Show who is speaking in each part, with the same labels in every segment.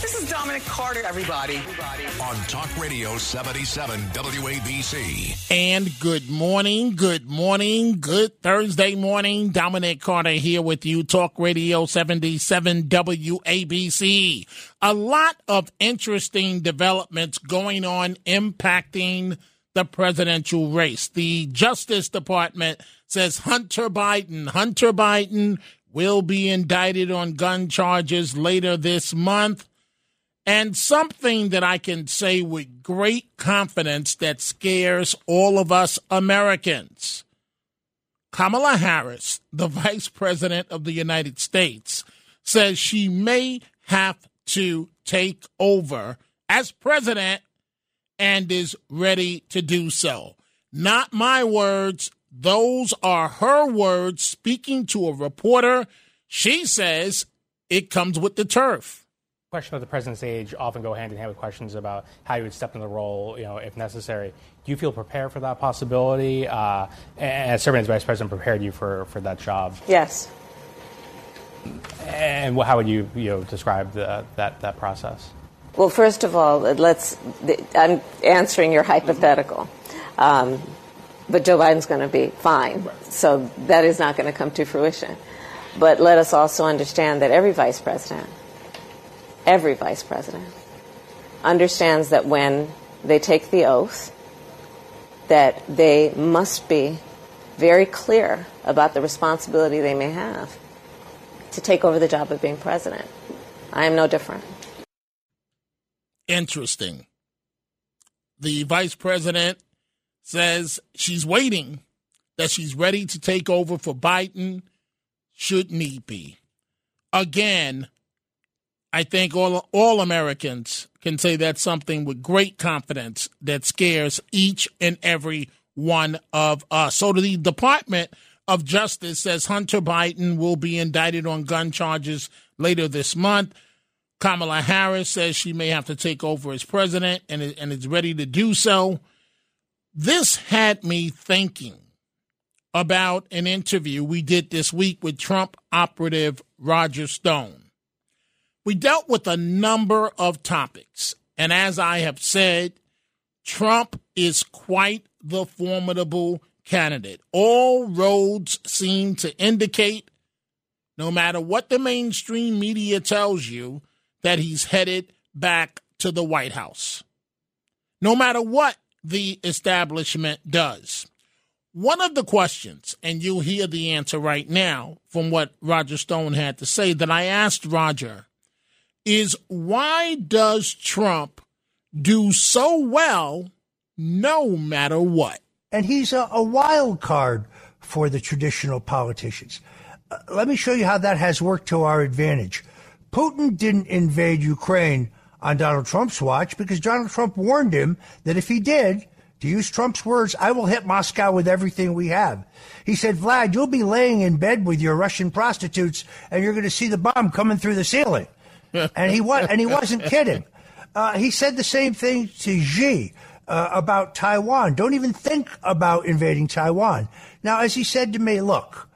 Speaker 1: This is Dominic Carter, everybody.
Speaker 2: on Talk Radio 77 WABC.
Speaker 3: And good morning, good morning, good Thursday morning. Dominic Carter here with you, Talk Radio 77 WABC. A lot of interesting developments going on impacting the presidential race. The Justice Department says Hunter Biden, Hunter Biden will be indicted on gun charges later this month. And something that I can say with great confidence that scares all of us Americans. Kamala Harris, the Vice President of the United States, says she may have to take over as president and is ready to do so. Not my words, those are her words speaking to a reporter. She says it comes with the turf
Speaker 4: question of the president's age often go hand in hand with questions about how you would step in the role, you know, if necessary. Do you feel prepared for that possibility? Uh, and serving as vice president prepared you for, for that job?
Speaker 5: Yes.
Speaker 4: And how would you, you know, describe the, that, that process?
Speaker 5: Well, first of all, let's. I'm answering your hypothetical, um, but Joe Biden's going to be fine, so that is not going to come to fruition. But let us also understand that every vice president every vice president understands that when they take the oath, that they must be very clear about the responsibility they may have to take over the job of being president. I am no different.
Speaker 3: Interesting. The vice president says she's waiting, that she's ready to take over for Biden should need be. Again, I think all all Americans can say that's something with great confidence that scares each and every one of us. So the Department of Justice says Hunter Biden will be indicted on gun charges later this month. Kamala Harris says she may have to take over as president and, and is ready to do so. This had me thinking about an interview we did this week with Trump operative Roger Stone. We dealt with a number of topics. And as I have said, Trump is quite the formidable candidate. All roads seem to indicate, no matter what the mainstream media tells you, that he's headed back to the White House. No matter what the establishment does. One of the questions, and you'll hear the answer right now from what Roger Stone had to say, that I asked Roger is why does Trump do so well no matter what?
Speaker 6: And he's a, a wild card for the traditional politicians. Uh, let me show you how that has worked to our advantage. Putin didn't invade Ukraine on Donald Trump's watch because Donald Trump warned him that if he did, to use Trump's words, I will hit Moscow with everything we have. He said, Vlad, you'll be laying in bed with your Russian prostitutes and you're going to see the bomb coming through the ceiling and he was, and he wasn't kidding. Uh, he said the same thing to Xi uh, about Taiwan. Don't even think about invading Taiwan. Now, as he said to me, look,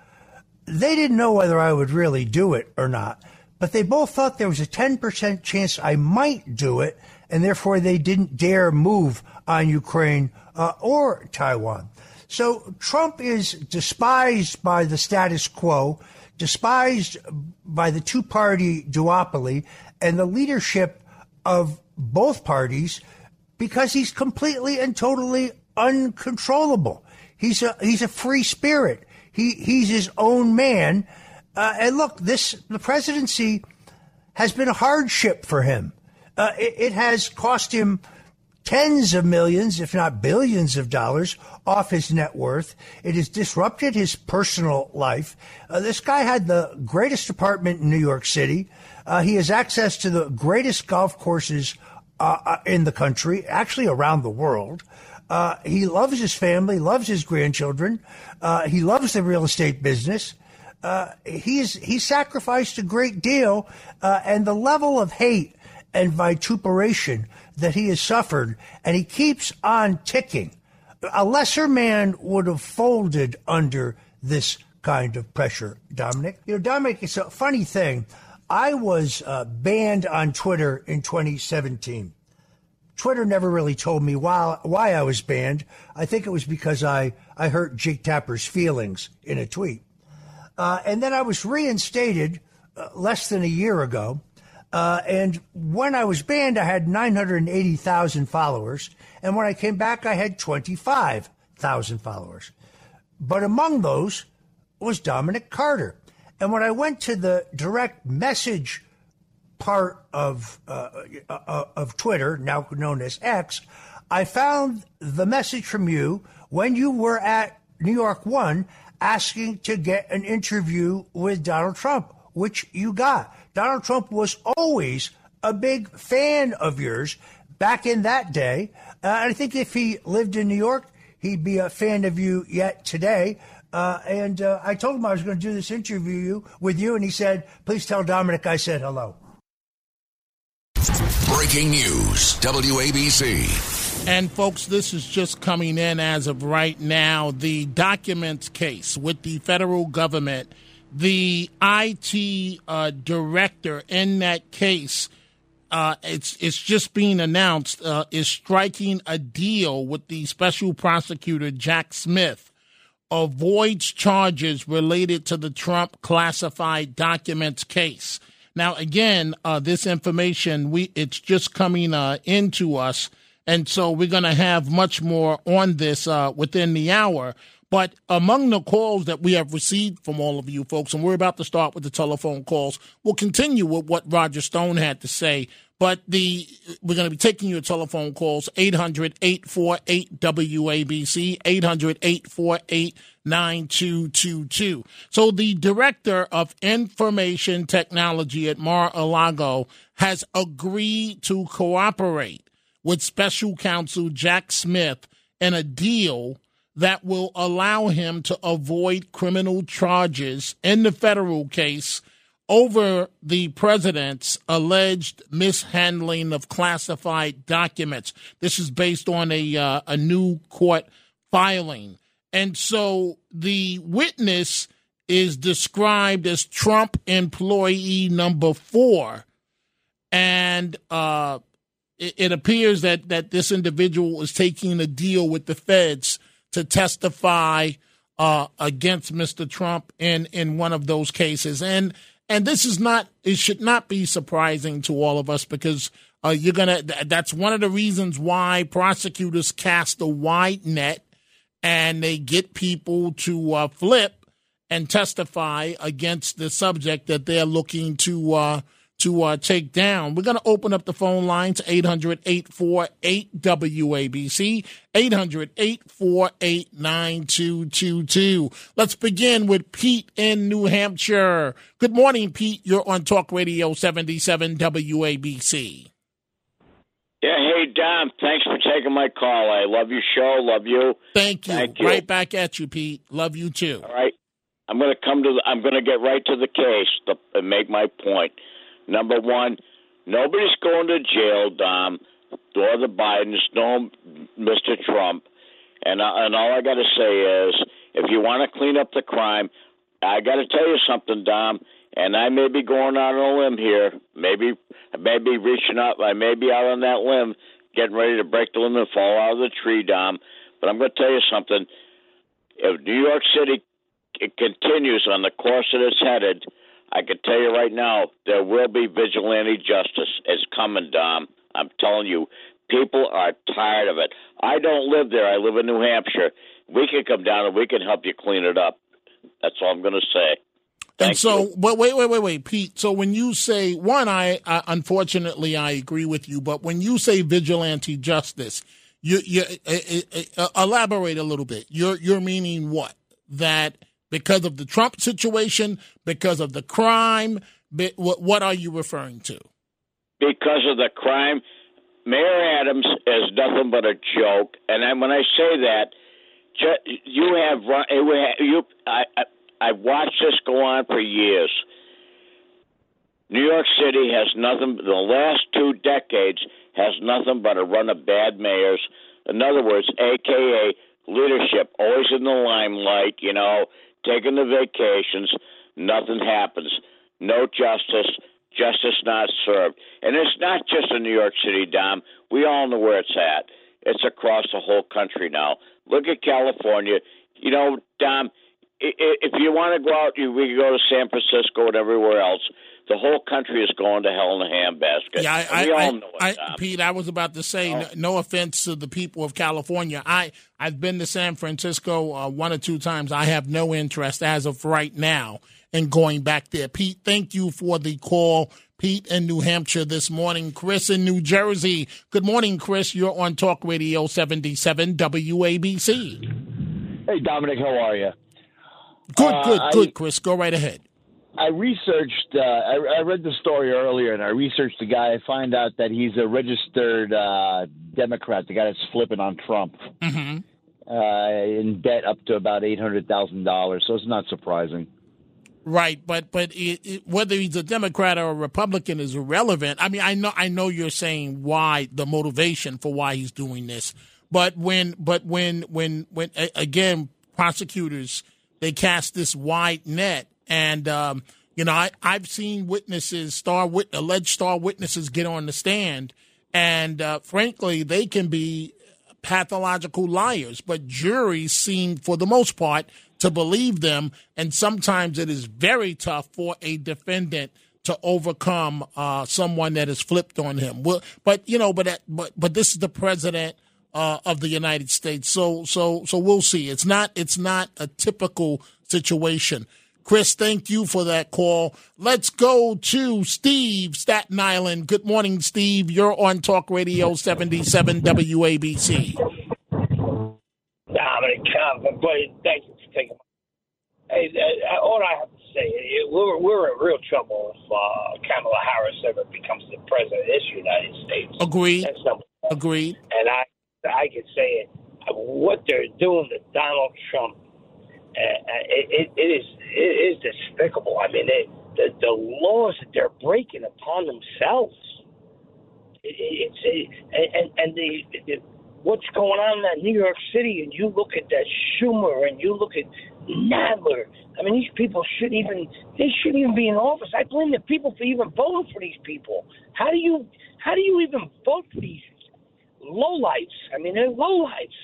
Speaker 6: they didn't know whether I would really do it or not, but they both thought there was a 10% chance I might do it, and therefore they didn't dare move on Ukraine uh, or Taiwan. So Trump is despised by the status quo despised by the two party duopoly and the leadership of both parties because he's completely and totally uncontrollable. He's a he's a free spirit. He he's his own man. Uh, and look, this the presidency has been a hardship for him. Uh, it, it has cost him tens of millions, if not billions of dollars off his net worth. It has disrupted his personal life. Uh, this guy had the greatest apartment in New York City. Uh, he has access to the greatest golf courses uh, uh in the country, actually around the world. Uh, he loves his family, loves his grandchildren. Uh, he loves the real estate business. he's he sacrificed a great deal, and the level of hate and vituperation that he has suffered, and he keeps on ticking. A lesser man would have folded under this kind of pressure, Dominic. You know, Dominic, it's a funny thing. I was uh, banned on Twitter in 2017. Twitter never really told me why, why I was banned. I think it was because I, I hurt Jake Tapper's feelings in a tweet. Uh, and then I was reinstated uh, less than a year ago. Uh, and when I was banned, I had 980,000 followers. And when I came back, I had 25,000 followers. But among those was Dominic Carter. And when I went to the direct message part of uh, uh, of Twitter, now known as X, I found the message from you when you were at New York One asking to get an interview with Donald Trump, which you got. Donald Trump was always a big fan of yours back in that day. Uh, I think if he lived in New York, he'd be a fan of you yet today. Uh, and uh, I told him I was going to do this interview with you, and he said, "Please tell Dominic I said hello."
Speaker 2: Breaking news, WABC.
Speaker 3: And folks, this is just coming in as of right now. The documents case with the federal government, the IT uh, director in that case. Uh, it's it's just being announced uh, is striking a deal with the special prosecutor Jack Smith avoids charges related to the Trump classified documents case. Now, again, uh, this information we it's just coming uh, into us, and so we're going to have much more on this uh, within the hour. But among the calls that we have received from all of you folks, and we're about to start with the telephone calls, we'll continue with what Roger Stone had to say. But the we're going to be taking your telephone calls 800 848 WABC 800 848 9222. So the director of information technology at Mar-a-Lago has agreed to cooperate with special counsel Jack Smith in a deal that will allow him to avoid criminal charges in the federal case over the president's alleged mishandling of classified documents. This is based on a uh, a new court filing. And so the witness is described as Trump employee number four. And uh, it, it, appears that, that this individual is taking a deal with the feds to testify uh, against Mr. Trump in, in one of those cases. And and this is not it should not be surprising to all of us because uh, you're gonna that's one of the reasons why prosecutors cast a wide net and they get people to uh, flip and testify against the subject that they're looking to uh, to uh, take down. We're going to open up the phone lines 800 848 WABC, 800 848 9222. Let's begin with Pete in New Hampshire. Good morning, Pete. You're on Talk Radio 77 WABC.
Speaker 7: Yeah, hey Dom, thanks for taking my call. I love your show, love you.
Speaker 3: Thank you. Thank you. Right back at you, Pete. Love you too.
Speaker 7: All right, I'm going to come to. The, I'm going to get right to the case to, and make my point. Number one, nobody's going to jail, Dom, or the Bidens, no Mr. Trump. And uh, and all I got to say is, if you want to clean up the crime, I got to tell you something, Dom and I may be going out on a limb here, maybe maybe reaching up, I may be out on that limb, getting ready to break the limb and fall out of the tree, Dom. But I'm going to tell you something. If New York City continues on the course that it's headed, I can tell you right now there will be vigilante justice. It's coming, Dom. I'm telling you, people are tired of it. I don't live there. I live in New Hampshire. We can come down and we can help you clean it up. That's all I'm going to say.
Speaker 3: Thank and so, you. but wait, wait, wait, wait, Pete. So when you say one, I, I unfortunately I agree with you, but when you say vigilante justice, you, you uh, uh, uh, elaborate a little bit. You're you're meaning what? That because of the Trump situation, because of the crime, what, are you referring to?
Speaker 7: Because of the crime, Mayor Adams is nothing but a joke. And when I say that, you have you I, I've watched this go on for years. New York City has nothing. The last two decades has nothing but a run of bad mayors. In other words, AKA leadership, always in the limelight. You know, taking the vacations. Nothing happens. No justice. Justice not served. And it's not just in New York City, Dom. We all know where it's at. It's across the whole country now. Look at California. You know, Dom, if you want to go out, we can go to San Francisco and everywhere else. The whole country is going to hell in a handbasket.
Speaker 3: Yeah, I,
Speaker 7: And we
Speaker 3: I,
Speaker 7: all know it,
Speaker 3: I, Pete, I was about to say, no, no offense to the people of California. I I've been to San Francisco uh, one or two times. I have no interest as of right now in going back there. Pete, thank you for the call. Pete in New Hampshire this morning. Chris in New Jersey. Good morning, Chris. You're on Talk Radio 77 WABC.
Speaker 8: Hey, Dominic, how are you?
Speaker 3: Good,
Speaker 8: Uh,
Speaker 3: good,
Speaker 8: I-
Speaker 3: good, Chris. Go right ahead.
Speaker 8: I researched. Uh, I, I read the story earlier, and I researched the guy. I find out that he's a registered uh, Democrat, the guy that's flipping on Trump,
Speaker 3: Mm-hmm.
Speaker 8: uh, in debt up to about eight hundred thousand dollars. So it's not surprising.
Speaker 3: Right, but but it, it, whether he's a Democrat or a Republican is irrelevant. I mean, I know I know you're saying why the motivation for why he's doing this, but when but when when when again prosecutors they cast this wide net, and um, you know I I've seen witnesses star wit, alleged star witnesses get on the stand, and uh, frankly they can be pathological liars, but juries seem, for the most part, to believe them. And sometimes it is very tough for a defendant to overcome uh, someone that has flipped on him. Well, but you know, but that- but but this is the president uh, of the United States, so so so we'll see. It's not it's not a typical situation. Chris, thank you for that call. Let's go to Steve, Staten Island. Good morning, Steve. You're on Talk Radio 77 WABC.
Speaker 9: Dominic, but thank you for taking. My, hey, all I have to say, uh, we're we're in real trouble if uh, Kamala Harris ever becomes the president of this United States.
Speaker 3: Agreed. Agreed.
Speaker 9: And I I can say it. What they're doing to Donald Trump, it, it, is it is despicable. I mean, it, the the laws that they're breaking upon themselves. It, it, it's it, and and the, the what's going on in New York City, and you look at that Schumer, and you look at Nadler. I mean, these people shouldn't even they shouldn't even be in office. I blame the people for even voting for these people. How do you how do you even vote for these lowlights? I mean, they're lowlights.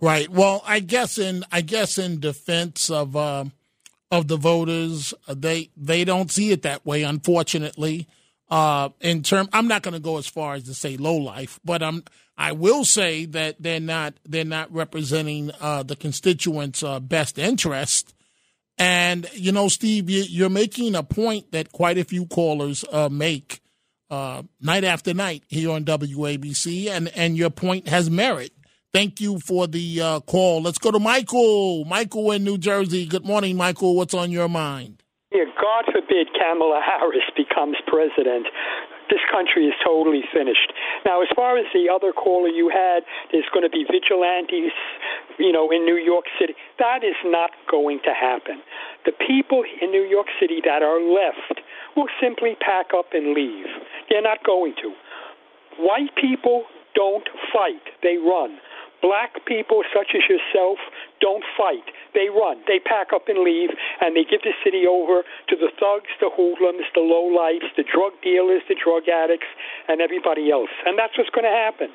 Speaker 3: Right. Well, I guess in I guess in defense of um, of the voters, uh, they they don't see it that way. Unfortunately, uh, in term, I'm not going to go as far as to say low life, but I'm I will say that they're not they're not representing uh, the constituents' uh, best interest. And you know, Steve, you, you're making a point that quite a few callers uh, make uh, night after night here on WABC, and and your point has merit. Thank you for the uh, call. Let's go to Michael. Michael in New Jersey. Good morning, Michael. What's on your mind?
Speaker 10: Yeah, God forbid Kamala Harris becomes president. This country is totally finished. Now, as far as the other caller you had, there's going to be vigilantes, you know, in New York City. That is not going to happen. The people in New York City that are left will simply pack up and leave. They're not going to. White people don't fight, they run. Black people, such as yourself, don't fight. They run. They pack up and leave, and they give the city over to the thugs, the hoodlums, the lowlifes, the drug dealers, the drug addicts, and everybody else. And that's what's going to happen.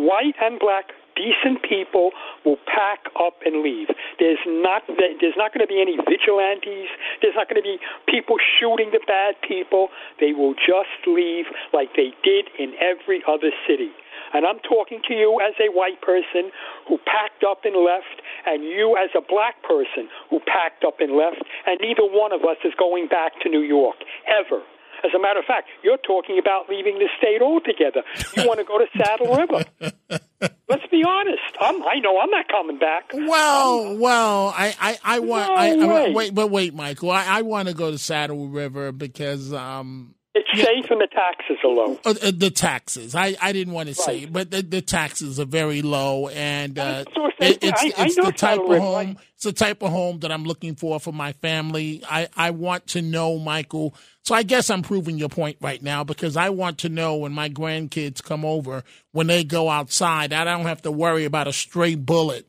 Speaker 10: White and black decent people will pack up and leave. There's not there's not going to be any vigilantes. There's not going to be people shooting the bad people. They will just leave like they did in every other city. And I'm talking to you as a white person who packed up and left, and you as a black person who packed up and left, and neither one of us is going back to New York ever. As a matter of fact, you're talking about leaving the state altogether. You want to go to Saddle River. Let's be honest. I'm, I know I'm not coming back.
Speaker 3: Well, well, I, I, I want.
Speaker 10: No
Speaker 3: I, I, wait, but wait, Michael. I, I want to go to Saddle River because um,
Speaker 10: It's safe and the taxes are low.
Speaker 3: Uh, uh, the taxes. I, I didn't want to say, but the, the taxes are very low, and uh, it, it's,
Speaker 10: I- I
Speaker 3: it's
Speaker 10: know
Speaker 3: the type of home.
Speaker 10: right.
Speaker 3: It's the type of home that I'm looking for for my family. I, I want to know, Michael. So I guess I'm proving your point right now because I want to know when my grandkids come over, when they go outside, I don't have to worry about a stray bullet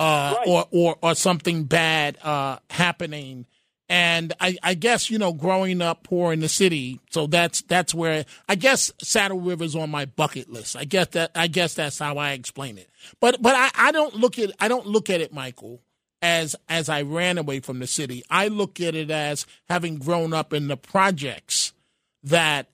Speaker 3: uh, or, or or something bad uh, happening. And I, I guess you know, growing up poor in the city, so that's that's where I guess Saddle River's on my bucket list. I guess that I guess that's how I explain it. But but I, I don't look at I don't look at it, Michael, as as I ran away from the city. I look at it as having grown up in the projects that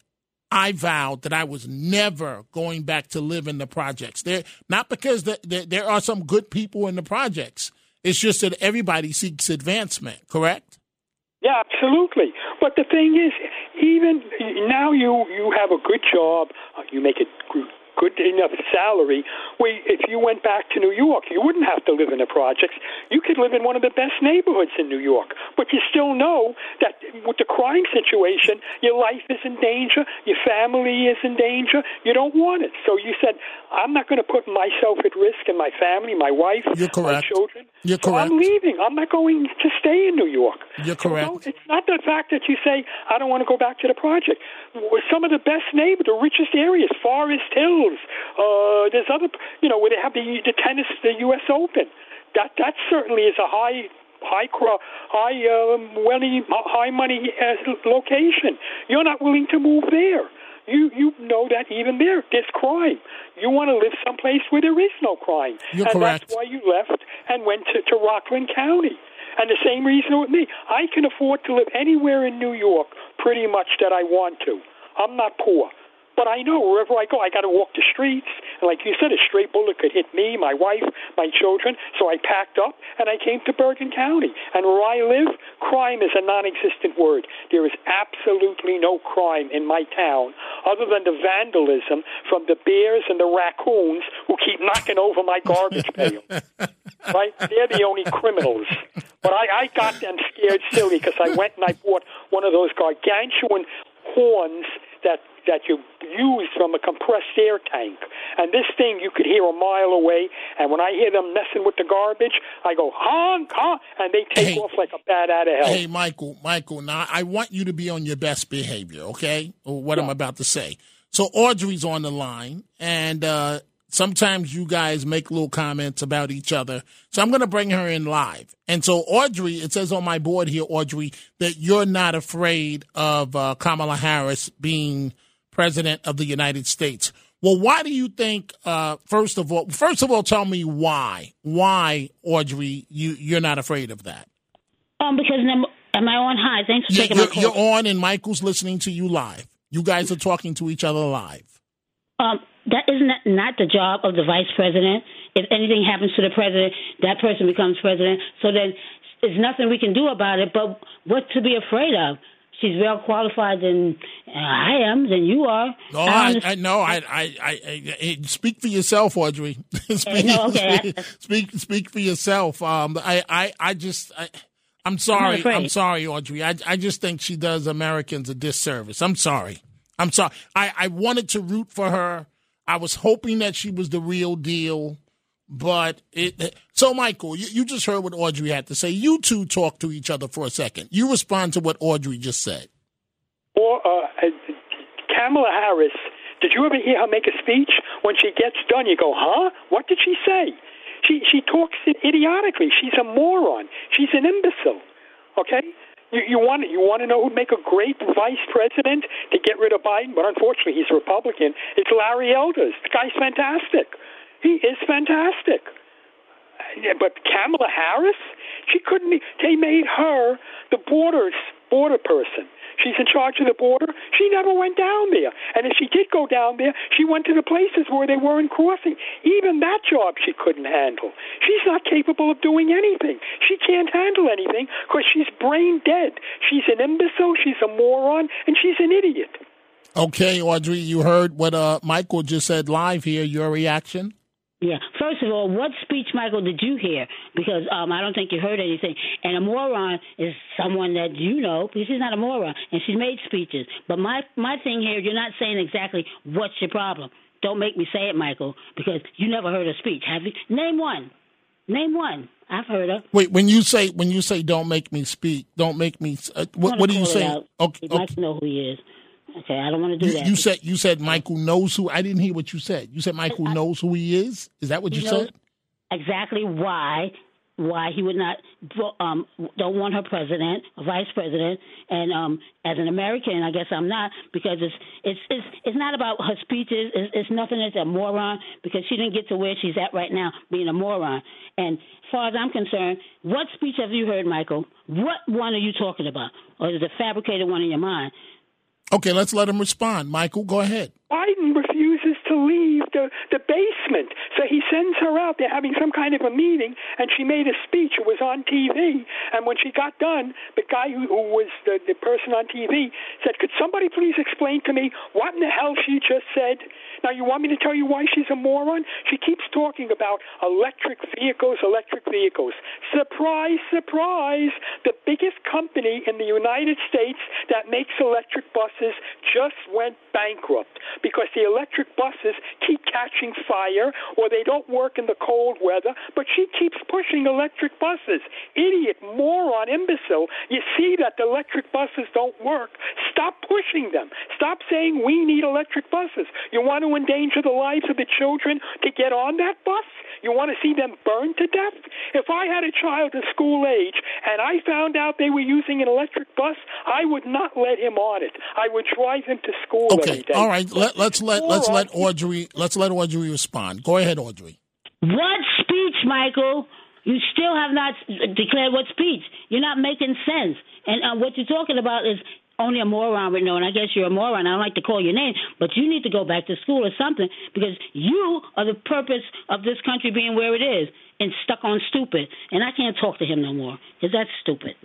Speaker 3: I vowed that I was never going back to live in the projects. There, not because the, the, there are some good people in the projects. It's just that everybody seeks advancement. Correct?
Speaker 10: Yeah, absolutely. But the thing is, even now you you have a good job, uh, you make a good enough salary. Where if you went back to New York, you wouldn't have to live in the projects. You could live in one of the best neighborhoods in New York. But you still know that with the crime situation, your life is in danger, your family is in danger. You don't want it. So you said, I'm not going to put myself at risk and my family, my wife,
Speaker 3: You're
Speaker 10: my children.
Speaker 3: You're
Speaker 10: so
Speaker 3: correct.
Speaker 10: I'm leaving. I'm not going to stay in New York.
Speaker 3: You're correct.
Speaker 10: It's not the fact that you say, I don't want to go back to the project. Some of the best neighbors, the richest areas, Forest Hills, uh, there's other, you know, where they have the, the tennis, the U.S. Open. That, that certainly is a high high high um, money high money uh, location. You're not willing to move there. You you know that even there there's crime. You want to live someplace where there is no crime,
Speaker 3: You're
Speaker 10: and
Speaker 3: correct.
Speaker 10: that's why you left and went to, to Rockland County. And the same reason with me. I can afford to live anywhere in New York pretty much that I want to. I'm not poor. But I know wherever I go, I got to walk the streets. And like you said, a stray bullet could hit me, my wife, my children. So I packed up and I came to Bergen County. And where I live, crime is a non existent word. There is absolutely no crime in my town other than the vandalism from the bears and the raccoons who keep knocking over my garbage pail. right? They're the only criminals. But I, I got them scared silly because I went and I bought one of those gargantuan horns that that you use from a compressed air tank. And this thing you could hear a mile away. And when I hear them messing with the garbage, I go honk honk, and they take off like a bat out of hell.
Speaker 3: Hey, Michael, Michael, now I want you to be on your best behavior, okay? What I'm about to say. So Audrey's on the line, and uh, sometimes you guys make little comments about each other. So I'm going to bring her in live. And so Audrey, it says on my board here, Audrey, that you're not afraid of uh, Kamala Harris being president of the United States. Well, why do you think? Uh, first of all, first of all, tell me why. Why, Audrey, you you're not afraid of that?
Speaker 11: Um, because am, am I on? Hi, thanks for
Speaker 3: Yeah,
Speaker 11: taking my
Speaker 3: you're,
Speaker 11: call.
Speaker 3: you're on, and Michael's listening to you live. You guys are talking to each other live.
Speaker 11: Um, that isn't that not the job of the vice president. If anything happens to the president, that person becomes president. So then, there's nothing we can do about it. But what to be afraid of? She's well qualified than I am, than you are.
Speaker 3: No,
Speaker 11: I
Speaker 3: I, I no, I, I, I, speak for yourself, Audrey. speak,
Speaker 11: no, okay.
Speaker 3: speak, speak, for yourself. Um, I, I, I just, I, I'm sorry.
Speaker 11: afraid.
Speaker 3: I'm sorry, Audrey. I, I just think she does Americans a disservice. I'm sorry. I'm sorry. I, I wanted to root for her. I was hoping that she was the real deal, but it. So, Michael, you, you just heard what Audrey had to say. You two talk to each other for a second. You respond to what Audrey just said.
Speaker 10: Or uh, uh, Kamala Harris, did you ever hear her make a speech? When she gets done, you go, huh? What did she say? She she talks idiotically. She's a moron. She's an imbecile. Okay. You, you want you want to know who'd make a great vice president to get rid of Biden, but unfortunately he's a Republican. It's Larry Elders. The guy's fantastic. He is fantastic. But Kamala Harris, she couldn't. They made her the borders border person. She's in charge of the border. She never went down there, and if she did go down there, she went to the places where they weren't crossing. Even that job she couldn't handle. She's not capable of doing anything. She can't handle anything because she's brain dead. She's an imbecile. She's a moron, and she's an idiot.
Speaker 3: Okay, Audrey, you heard what uh, Michael just said live here. Your reaction?
Speaker 11: Yeah. First of all, what speech, Michael, did you hear? Because um, I don't think you heard anything. And a moron is someone that you know because she's not a moron and she's made speeches. But my my thing here, you're not saying exactly what's your problem. Don't make me say it, Michael, because you never heard a speech, have you? Name one. Name one. I've heard her.
Speaker 3: Wait, when you say when you say don't make me speak, don't make me. Uh, what, what do you say?
Speaker 11: Okay, He'd like to know who he is. Okay, I don't want to do
Speaker 3: you,
Speaker 11: that.
Speaker 3: You said you said Michael knows who. I didn't hear what you said. You said Michael I, knows who he is. Is that what you said?
Speaker 11: Exactly why why he would not um don't want her president, vice president, and um as an American, I guess I'm not because it's it's it's it's not about her speeches. It's, it's nothing as a moron because she didn't get to where she's at right now, being a moron. And as far as I'm concerned, what speech have you heard, Michael? What one are you talking about, or is it a fabricated one in your mind?
Speaker 3: Okay, let's let him respond. Michael, go ahead.
Speaker 10: Biden refuses to leave the, the basement. So he sends her out. They're having some kind of a meeting, and she made a speech. It was on TV. And when she got done, the guy who, who was the, the person on TV said, Could somebody please explain to me what in the hell she just said? Now, you want me to tell you why she's a moron? She keeps talking about electric vehicles, electric vehicles. Surprise, surprise. The biggest company in the United States that makes electric buses just went bankrupt because the electric buses keep catching fire or they don't work in the cold weather, but she keeps pushing electric buses. Idiot, moron, imbecile. You see that the electric buses don't work. Stop pushing them. Stop saying we need electric buses. You want to endanger the lives of the children to get on that bus? You want to see them burned to death? If I had a child of school age and I found out they were using an electric bus, I would not let him on it. I would drive him to school
Speaker 3: okay. All right. Let, let's let let's let Audrey let's let Audrey respond. Go ahead, Audrey.
Speaker 11: What speech, Michael? You still have not declared what speech. You're not making sense. And uh, what you're talking about is only a moron would know, and I guess you're a moron. I don't like to call your name, but you need to go back to school or something because you are the purpose of this country being where it is and stuck on stupid. And I can't talk to him no more because that's stupid.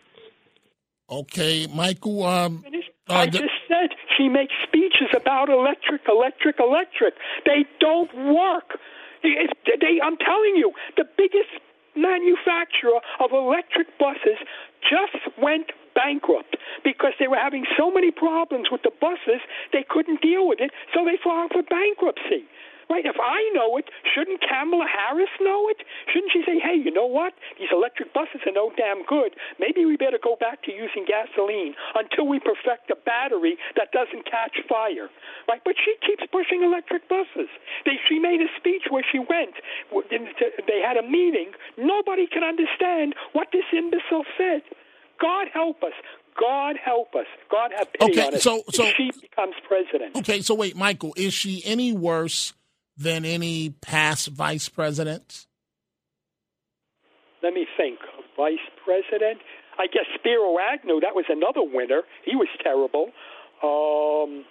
Speaker 3: Okay, Michael. Um,
Speaker 10: uh, I just said she makes speeches about electric, electric, electric. They don't work. If they, I'm telling you, the biggest manufacturer of electric buses just went bankrupt because they were having so many problems with the buses they couldn't deal with it, so they filed for bankruptcy. Right? If I know it, shouldn't Kamala Harris know it? Shouldn't she say, hey, you know what? These electric buses are no damn good. Maybe we better go back to using gasoline until we perfect a battery that doesn't catch fire. Right? But she keeps pushing electric buses. They, she made a speech where she went. They had a meeting. Nobody can understand what this imbecile said. God help us. God help us. God have pity
Speaker 3: okay,
Speaker 10: on us.
Speaker 3: So, so
Speaker 10: she becomes president.
Speaker 3: Okay, so wait, Michael, is she any worse than any past vice president?
Speaker 10: Let me think. Vice president? I guess Spiro Agnew. That was another winner. He was terrible. Um,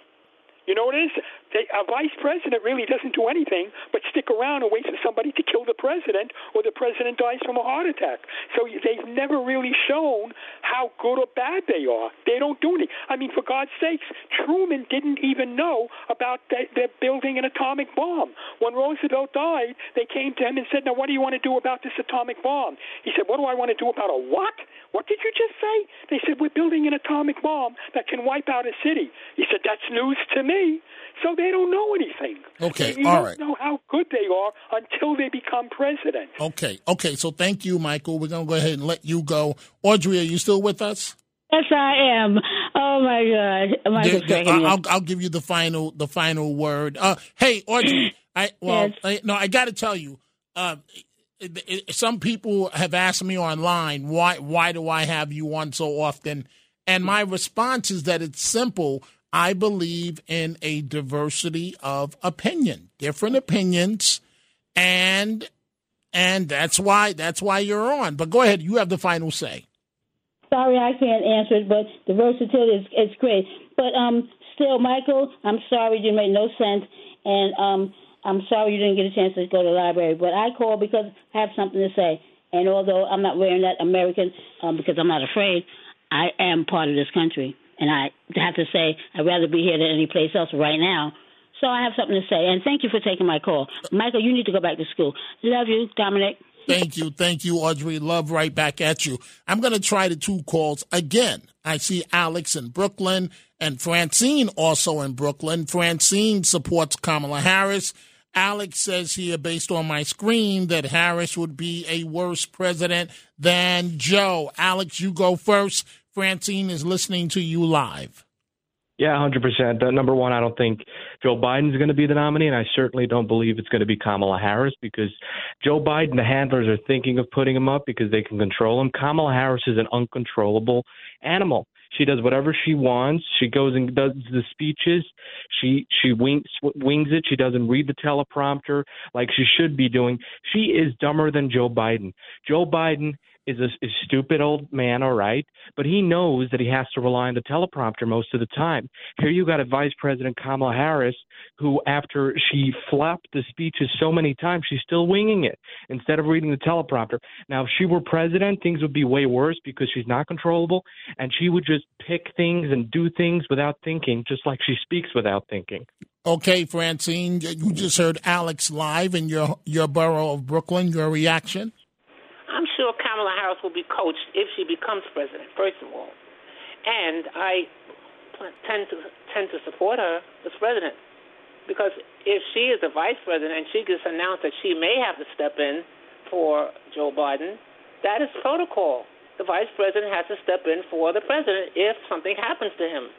Speaker 10: you know what it is? They, a vice president really doesn't do anything but stick around and wait for somebody to kill the president, or the president dies from a heart attack. So they've never really shown how good or bad they are. They don't do anything. I mean, for God's sakes, Truman didn't even know about the, the building an atomic bomb. When Roosevelt died, they came to him and said, "Now, what do you want to do about this atomic bomb?" He said, "What do I want to do about a what? What did you just say?" They said, "We're building an atomic bomb that can wipe out a city." He said, "That's news to me." So they don't know anything.
Speaker 3: Okay,
Speaker 10: you
Speaker 3: all
Speaker 10: don't know how good they are until they become president.
Speaker 3: Okay, okay. So thank you, Michael. We're gonna go ahead and let you go. Audrey, are you still with us?
Speaker 11: Yes, I am. Oh my God, Michael's
Speaker 3: The- the-
Speaker 11: cracking
Speaker 3: I'll, I'll give you the final the final word. Uh, hey, Audrey. I well,
Speaker 11: Yes.
Speaker 3: I, no, I got to tell you. Uh, some people have asked me online why why do I have you on so often, and my response is that it's simple. I believe in a diversity of opinion, different opinions, and and that's why that's why you're on. But go ahead, you have the final say.
Speaker 11: Sorry, I can't answer it, but the versatility is, is great. But um, still, Michael, I'm sorry you made no sense, and um, I'm sorry you didn't get a chance to go to the library. But I called because I have something to say. And although I'm not wearing that American um, because I'm not afraid, I am part of this country, and I have to say I'd rather be here than any place else right now. So I have something to say. And thank you for taking my call. Michael, you need to go back to school. Love you, Dominic.
Speaker 3: Thank you. Thank you, Audrey. Love right back at you. I'm going to try the two calls again. I see Alex in Brooklyn and Francine also in Brooklyn. Francine supports Kamala Harris. Alex says here, based on my screen, that Harris would be a worse president than Joe. Alex, you go first. Francine is listening to you live.
Speaker 12: Yeah, hundred percent. Uh, number one, I don't think Joe Biden's going to be the nominee, and I certainly don't believe it's going to be Kamala Harris because Joe Biden, the handlers are thinking of putting him up because they can control him. Kamala Harris is an uncontrollable animal. She does whatever she wants. She goes and does the speeches. She she wings wings it. She doesn't read the teleprompter like she should be doing. She is dumber than Joe Biden. Joe Biden is a, stupid old man, all right, but he knows that he has to rely on the teleprompter most of the time. Here you got a Vice President Kamala Harris who, after she flopped the speeches so many times, she's still winging it instead of reading the teleprompter. Now, if she were president, things would be way worse because she's not controllable, and she would just pick things and do things without thinking, just like she speaks without thinking.
Speaker 3: Okay, Francine, you just heard Alex live in your your borough of Brooklyn. Your reaction?
Speaker 13: I'm sure Kamala Harris will be coached if she becomes president. First of all, and I tend to tend to support her as president because if she is the vice president and she gets announced that she may have to step in for Joe Biden, that is protocol. The vice president has to step in for the president if something happens to him.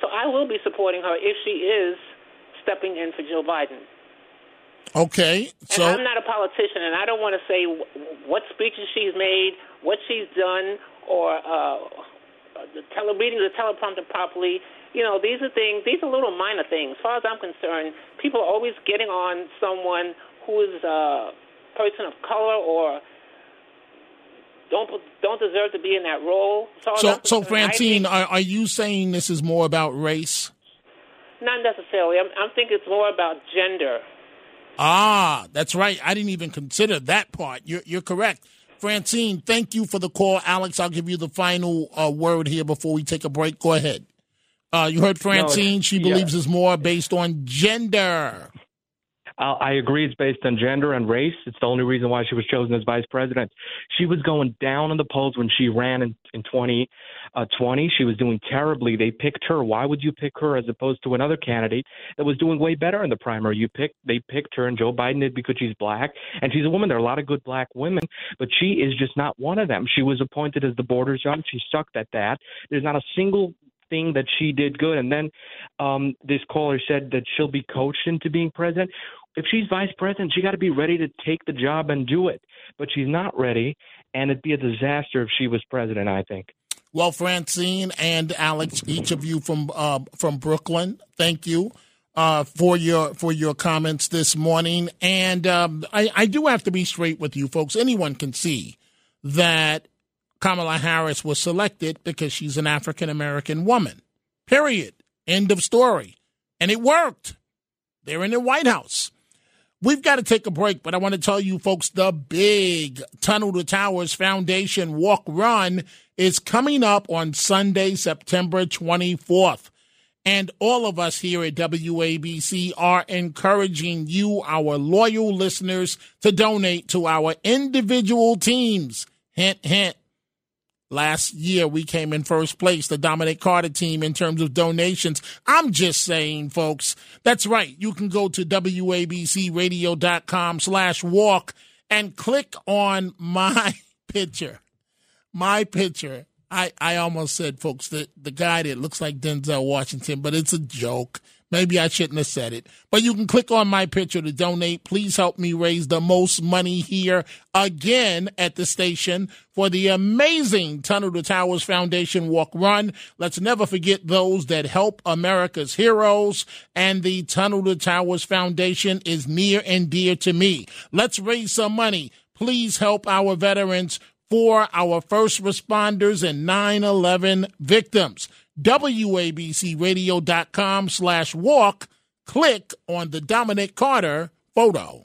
Speaker 13: So I will be supporting her if she is stepping in for Joe Biden.
Speaker 3: Okay, so
Speaker 13: and I'm not a politician, and I don't want to say what speeches she's made, what she's done, or uh, the tele reading the teleprompter properly. You know, these are things. These are little minor things. As far as I'm concerned, people are always getting on someone who is a person of color or don't don't deserve to be in that role.
Speaker 3: So, so Francine, are, are you saying this is more about race?
Speaker 13: Not necessarily. I'm, I'm thinking it's more about gender.
Speaker 3: Ah, that's right. I didn't even consider that part. You're, you're correct. Francine, thank you for the call. Alex, I'll give you the final uh, word here before we take a break. Go ahead. Uh, you heard Francine. No, she believes it's more based on gender.
Speaker 12: I agree it's based on gender and race. It's the only reason why she was chosen as vice president. She was going down in the polls when she ran in, in 2020. Uh, she was doing terribly. They picked her. Why would you pick her as opposed to another candidate that was doing way better in the primary? You picked, they picked her, and Joe Biden did because she's black and she's a woman. There are a lot of good black women, but she is just not one of them. She was appointed as the border judge. She sucked at that. There's not a single thing that she did good. And then um, this caller said that she'll be coached into being president if she's vice president, she got to be ready to take the job and do it. But she's not ready, and it'd be a disaster if she was president. I think.
Speaker 3: Well, Francine and Alex, each of you from uh, from Brooklyn, thank you uh, for your for your comments this morning. And um, I, I do have to be straight with you folks. Anyone can see that Kamala Harris was selected because she's an African American woman. Period. End of story. And it worked. They're in the White House. We've got to take a break, but I want to tell you folks the big Tunnel to Towers Foundation Walk Run is coming up on Sunday, September 24th. And all of us here at WABC are encouraging you, our loyal listeners, to donate to our individual teams. Hint, hint. Last year, we came in first place, the Dominic Carter team, in terms of donations. I'm just saying, folks, that's right. You can go to WABCRadio.com slash walk and click on my picture. My picture. I, I almost said, folks, the, the guy that looks like Denzel Washington, but it's a joke. Maybe I shouldn't have said it. But you can click on my picture to donate. Please help me raise the most money here again at the station for the amazing Tunnel to Towers Foundation Walk Run. Let's never forget those that help America's heroes. And the Tunnel to Towers Foundation is near and dear to me. Let's raise some money. Please help our veterans for our first responders and 9-11 victims. WABCRadio.com slash walk. Click on the Dominic Carter photo.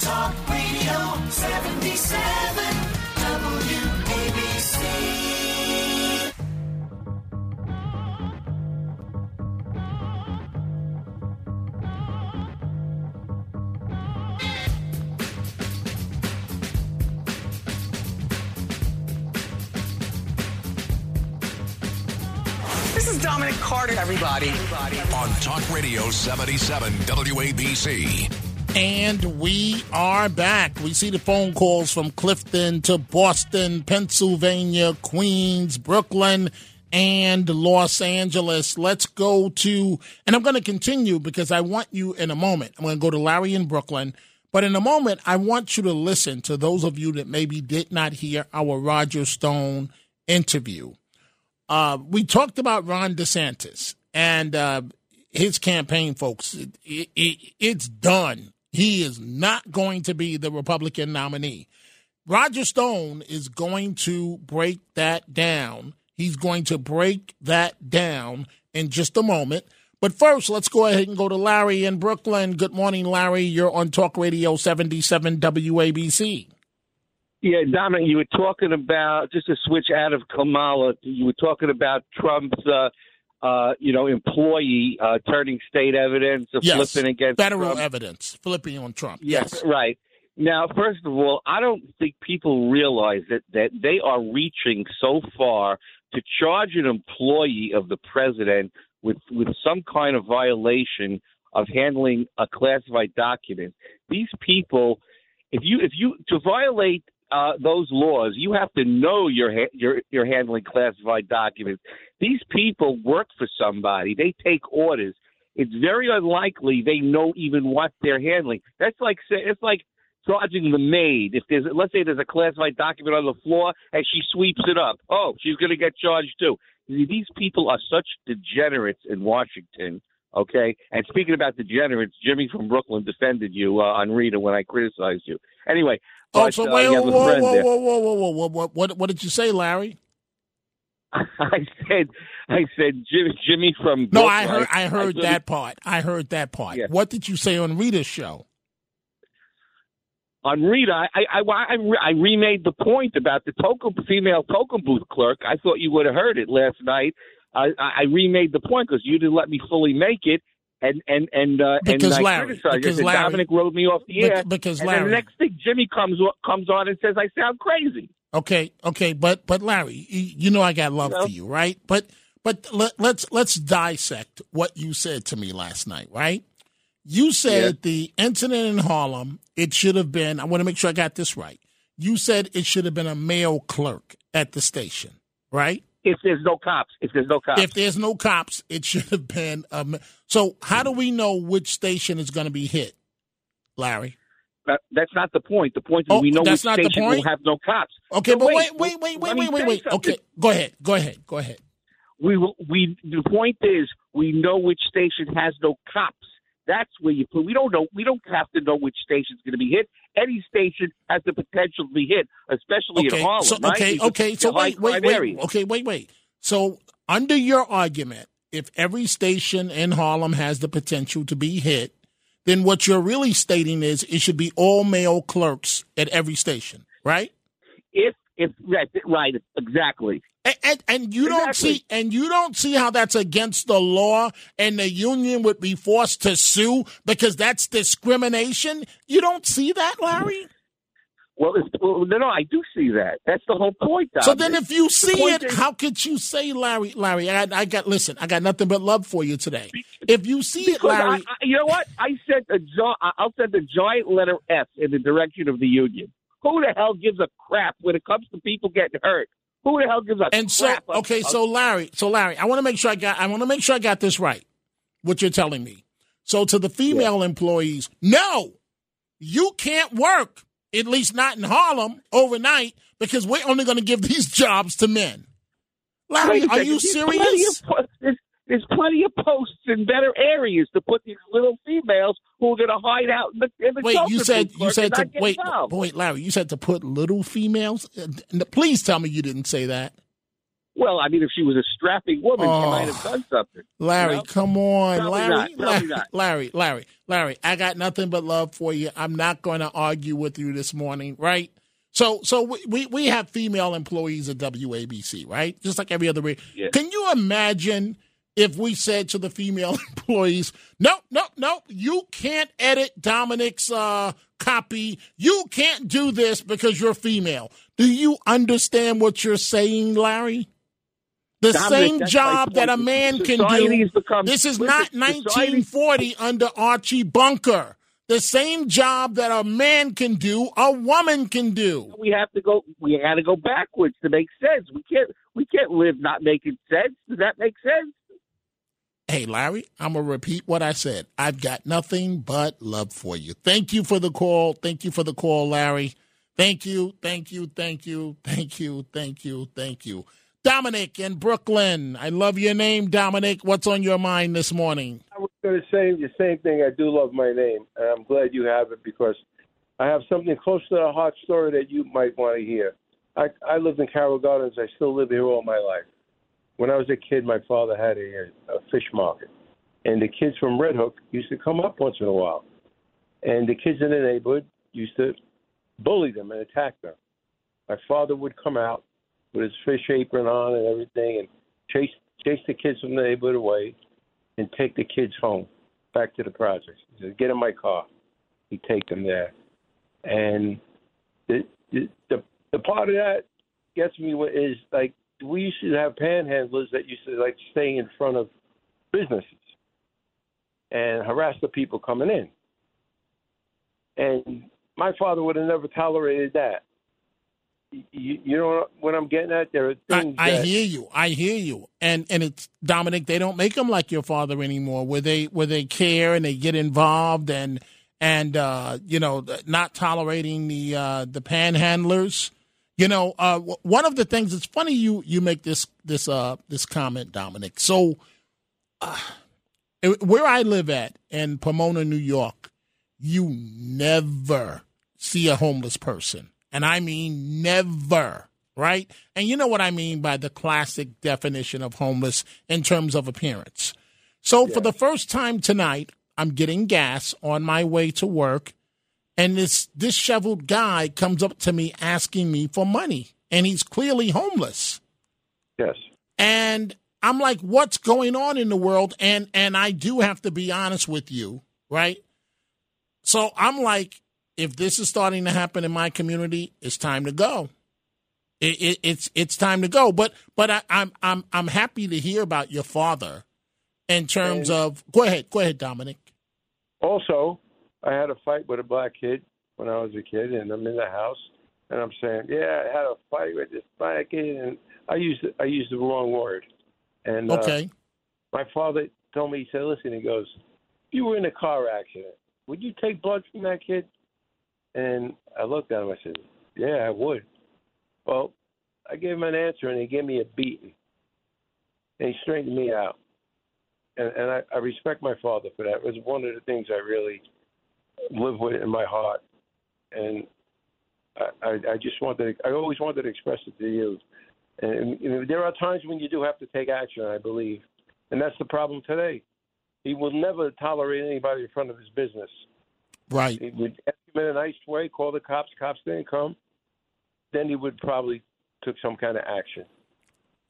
Speaker 14: Talk Radio 77 WABC.
Speaker 1: This is Dominic Carter, everybody.
Speaker 2: On Talk Radio 77 WABC.
Speaker 3: And we are back. We see the phone calls from Clifton to Boston, Pennsylvania, Queens, Brooklyn, and Los Angeles. Let's go to, and I'm going to continue because I want you in a moment. I'm going to go to Larry in Brooklyn. But in a moment, I want you to listen to those of you that maybe did not hear our Roger Stone interview. Uh, we talked about Ron DeSantis and uh, his campaign, folks. It, it, it, it's done. He is not going to be the Republican nominee. Roger Stone is going to break that down. He's going to break that down in just a moment. But first, let's go ahead and go to Larry in Brooklyn. Good morning, Larry. You're on Talk Radio 77 WABC.
Speaker 15: Yeah, Dominic, you were talking about just to switch out of Kamala. You were talking about Trump's, uh, uh, you know, employee uh, turning state evidence of
Speaker 3: Yes,
Speaker 15: flipping against
Speaker 3: federal
Speaker 15: Trump.
Speaker 3: evidence, flipping on Trump.
Speaker 15: Yes,
Speaker 3: Yes.
Speaker 15: right. Now, first of all, I don't think people realize that that they are reaching so far to charge an employee of the president with with some kind of violation of handling a classified document. These people, if you if you to violate uh, those laws, you have to know you're ha- you're you're handling classified documents. These people work for somebody; they take orders. It's very unlikely they know even what they're handling. That's like it's like charging the maid. If there's let's say there's a classified document on the floor and she sweeps it up, oh, she's going to get charged too. These people are such degenerates in Washington. Okay, and speaking about degenerates, Jimmy from Brooklyn defended you uh, on Rita when I criticized you. Anyway,
Speaker 3: Oh,
Speaker 15: but,
Speaker 3: so
Speaker 15: uh,
Speaker 3: wait,
Speaker 15: you
Speaker 3: whoa, whoa, whoa, whoa, whoa, whoa, whoa, what, what, what did you say, Larry?
Speaker 15: I said, I said, Jimmy, Jimmy from
Speaker 3: No,
Speaker 15: Brooklyn.
Speaker 3: I heard, I heard
Speaker 15: really-
Speaker 3: that part. I heard that part. What did you say on Rita's show?
Speaker 15: on Rita, I I, I, I remade the point about the token female token booth clerk. I thought you would have heard it last night. I, I I remade the point because you didn't let me fully make it, and and and uh,
Speaker 3: Because
Speaker 15: and I
Speaker 3: Larry-
Speaker 15: criticized.
Speaker 3: because
Speaker 15: I
Speaker 3: Larry-
Speaker 15: Dominic wrote me off the air
Speaker 3: because
Speaker 15: and
Speaker 3: Larry-
Speaker 15: the next thing Jimmy comes comes on and says I sound crazy.
Speaker 3: Okay, okay, but but Larry, you know I got love for you, right? But but let, let's let's dissect what you said to me last night, right? You said the incident in Harlem, it should have been. I want to make sure I got this right. You said it should have been a male clerk at the station, right?
Speaker 15: If there's no cops, if there's no cops,
Speaker 3: If there's no cops, it should have been ma- So how do we know which station is going to be hit, Larry?
Speaker 15: That, that's not the point. The point is
Speaker 3: Oh,
Speaker 15: we know
Speaker 3: that's
Speaker 15: which
Speaker 3: not
Speaker 15: station will have no cops.
Speaker 3: Okay,
Speaker 15: So
Speaker 3: but wait, wait, wait, wait, wait, wait, wait. Okay, go ahead, go ahead, go ahead.
Speaker 15: we will we the point is we know which station has no cops that's where you put we don't know we don't have to know which station's going to be hit any station has the potential to be hit especially
Speaker 3: okay,
Speaker 15: in harlem
Speaker 3: so,
Speaker 15: right?
Speaker 3: okay, okay.
Speaker 15: it's
Speaker 3: So wait, wait, wait.
Speaker 15: area.
Speaker 3: Okay, wait, wait. So under your argument, if every station in Harlem has the potential to be hit, then what you're really stating is it should be all male clerks at every station, right?
Speaker 15: if if right, right exactly
Speaker 3: And, and, and you don't see and you don't see how that's against the law and the union would be forced to sue because that's discrimination. You don't see that, Larry?
Speaker 15: Well, it's, well, no, no, I do see that. That's the whole point.
Speaker 3: So then, if you see it,
Speaker 15: is-
Speaker 3: how could you say, Larry? Larry, I, I got listen. I got nothing but love for you today. If you see it,
Speaker 15: Because I,
Speaker 3: Larry,
Speaker 15: I, you know what? I sent a I'll send a giant letter F in the direction of the union. Who the hell gives a crap when it comes to people getting hurt? Who the hell gives a
Speaker 3: and so okay, so Larry, so Larry, I want to make sure I got. I want to make sure I got this right. What you're telling me. So to the female employees, no, you can't work. At least not in Harlem overnight, because we're only going to give these jobs to men. Larry, are you serious?
Speaker 15: There's, plenty of posts in better areas to put these little females who are going to hide out in the, in the
Speaker 3: Wait, you said you said to wait,
Speaker 15: involved.
Speaker 3: wait, Larry. You said to put little females. Uh, Please tell me you didn't say that,
Speaker 15: Well, I mean, if she was a strapping woman, she
Speaker 3: Oh.
Speaker 15: might have done something.
Speaker 3: Larry.
Speaker 15: you know?
Speaker 3: Come on,
Speaker 15: Probably
Speaker 3: Larry, Larry. Larry, Larry, Larry. I got nothing but love for you. I'm not going to argue with you this morning, right? So, so we, we, we have female employees at WABC, right? Just like every other. ra-
Speaker 15: Yeah.
Speaker 3: Can you imagine if we said to the female employees, "No, no, no, you can't edit Dominic's uh, copy. You can't do this because you're female." Do you understand what you're saying, Larry? The
Speaker 15: Dominic,
Speaker 3: same job that a man can do.
Speaker 15: become-
Speaker 3: this is not
Speaker 15: society-
Speaker 3: 1940 under Archie Bunker. The same job that a man can do, a woman can do.
Speaker 15: We have to go. We got to go backwards to make sense. We can't. We can't live not making sense. Does that make sense?
Speaker 3: Hey, Larry, I'm going to repeat what I said. I've got nothing but love for you. Thank you for the call. Thank you for the call, Larry. Thank you, thank you, thank you, thank you, thank you, thank you. Dominic in Brooklyn. I love your name, Dominic. What's on your mind this morning?
Speaker 16: I was going to say the same thing. I do love my name, and I'm glad you have it because I have something close to the heart story that you might want to hear. I, I lived in Carroll Gardens. I still live here all my life. When I was a kid, my father had a, a fish market, and the kids from Red Hook used to come up once in a while, and the kids in the neighborhood used to bully them and attack them. My father would come out with his fish apron on and everything, and chase chase the kids from the neighborhood away, and take the kids home back to the projects. He said, "Get in my car." He'd take them there, and the the the, the part of that gets me is like we used to have panhandlers that used to like stay in front of businesses and harass the people coming in, and my father would have never tolerated that. You, you know what I'm getting at? There are
Speaker 3: I,
Speaker 16: things
Speaker 3: I
Speaker 16: that
Speaker 3: hear you. I hear you. And and it's Dominic. They don't make them like your father anymore, where they where they care and they get involved and and uh, you know not tolerating the uh, the panhandlers. You know, uh, w- one of the things. It's funny you you make this this uh this comment, Dominic. So uh, where I live at in Pomona, New York, you never see a homeless person. And I mean never, right? And you know what I mean by the classic definition of homeless in terms of appearance. So for the first time tonight, I'm getting gas on my way to work, and this disheveled guy comes up to me asking me for money, and he's clearly homeless.
Speaker 16: yes.
Speaker 3: And I'm like, what's going on in the world? And and I do have to be honest with you, right? So I'm like, if this is starting to happen in my community, it's time to go. It, it, it's it's time to go. But but I, I'm I'm I'm happy to hear about your father in terms
Speaker 16: And-
Speaker 3: of. Go ahead, go ahead, Dominic.
Speaker 16: Also, I had a fight with a black kid when I was a kid, and I'm in the house, and I'm saying, "Yeah, I had a fight with this black kid," and I used I used the wrong word. And uh, my father told me, he said, "Listen," he goes, "If "You were in a car accident. Would you take blood from that kid?" And I looked at him. I said, "Yeah, I would." Well, I gave him an answer, and he gave me a beating, and he straightened me out. And, and I, I respect my father for that. It was one of the things I really live with it in my heart, and I, I, I just wanted. To, I always wanted to express it to you. And, and there are times when you do have to take action. I believe, and that's the problem today. He will never tolerate anybody in front of his business.
Speaker 3: Right.
Speaker 16: He would ask him in a nice way, call the cops. Cops didn't come. Then he would probably took some kind of action.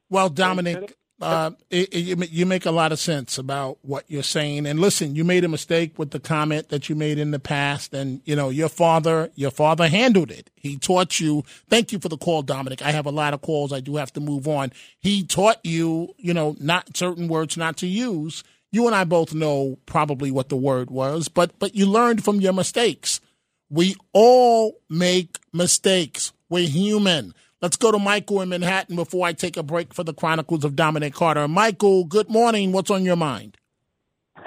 Speaker 3: Well, Dominic, uh, it, it, you you make a lot of sense about what you're saying. And listen, you made a mistake with the comment that you made in the past, and you know your father, your father handled it. He taught you. Thank you for the call, Dominic. I have a lot of calls. I do have to move on. He taught you, you know, not certain words not to use. You and I both know probably what the word was, but but you learned from your mistakes. We all make mistakes. We're human. Let's go to Michael in Manhattan before I take a break for the Chronicles of Dominic Carter. Michael, good morning. What's on your mind?